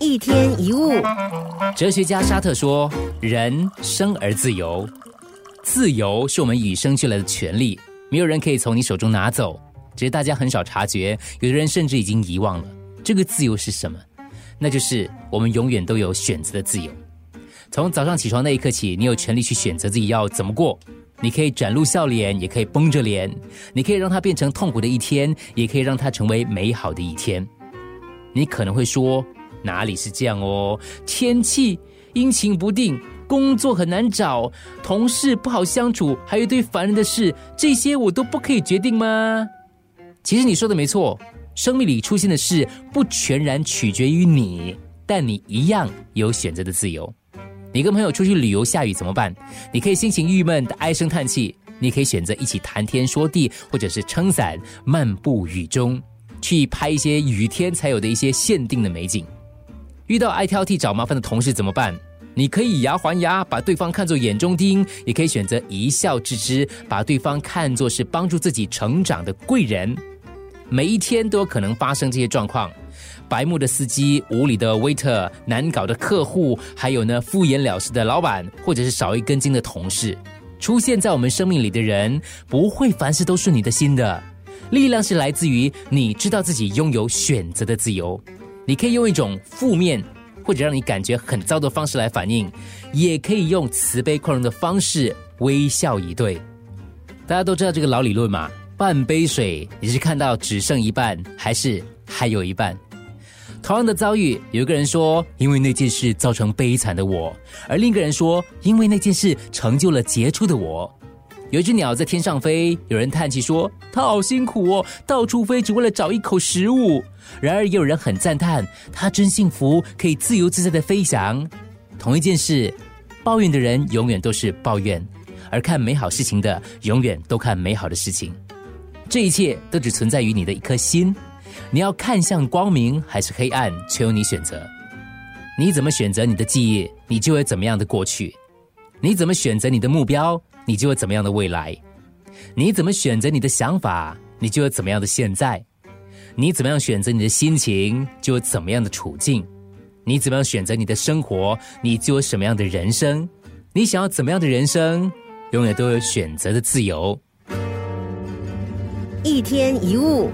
一天一物，哲学家沙特说：“人生而自由，自由是我们与生俱来的权利，没有人可以从你手中拿走。只是大家很少察觉，有的人甚至已经遗忘了这个自由是什么。那就是我们永远都有选择的自由。从早上起床那一刻起，你有权利去选择自己要怎么过。你可以展露笑脸，也可以绷着脸；你可以让它变成痛苦的一天，也可以让它成为美好的一天。你可能会说。”哪里是这样哦？天气阴晴不定，工作很难找，同事不好相处，还有一堆烦人的事，这些我都不可以决定吗？其实你说的没错，生命里出现的事不全然取决于你，但你一样有选择的自由。你跟朋友出去旅游，下雨怎么办？你可以心情郁闷的唉声叹气，你可以选择一起谈天说地，或者是撑伞漫步雨中，去拍一些雨天才有的一些限定的美景。遇到爱挑剔、找麻烦的同事怎么办？你可以以牙还牙，把对方看作眼中钉；也可以选择一笑置之，把对方看作是帮助自己成长的贵人。每一天都有可能发生这些状况：白目的司机、无理的 waiter、难搞的客户，还有呢敷衍了事的老板，或者是少一根筋的同事。出现在我们生命里的人，不会凡事都顺你的心的。力量是来自于你知道自己拥有选择的自由。你可以用一种负面或者让你感觉很糟的方式来反应，也可以用慈悲宽容的方式微笑以对。大家都知道这个老理论嘛？半杯水，你是看到只剩一半，还是还有一半？同样的遭遇，有一个人说因为那件事造成悲惨的我，而另一个人说因为那件事成就了杰出的我。有一只鸟在天上飞，有人叹气说：“它好辛苦哦，到处飞只为了找一口食物。”然而也有人很赞叹：“它真幸福，可以自由自在的飞翔。”同一件事，抱怨的人永远都是抱怨，而看美好事情的永远都看美好的事情。这一切都只存在于你的一颗心，你要看向光明还是黑暗，全由你选择。你怎么选择你的记忆，你就会怎么样的过去；你怎么选择你的目标。你就有怎么样的未来？你怎么选择你的想法，你就有怎么样的现在；你怎么样选择你的心情，就有怎么样的处境；你怎么样选择你的生活，你就有什么样的人生。你想要怎么样的人生，永远都有选择的自由。一天一物。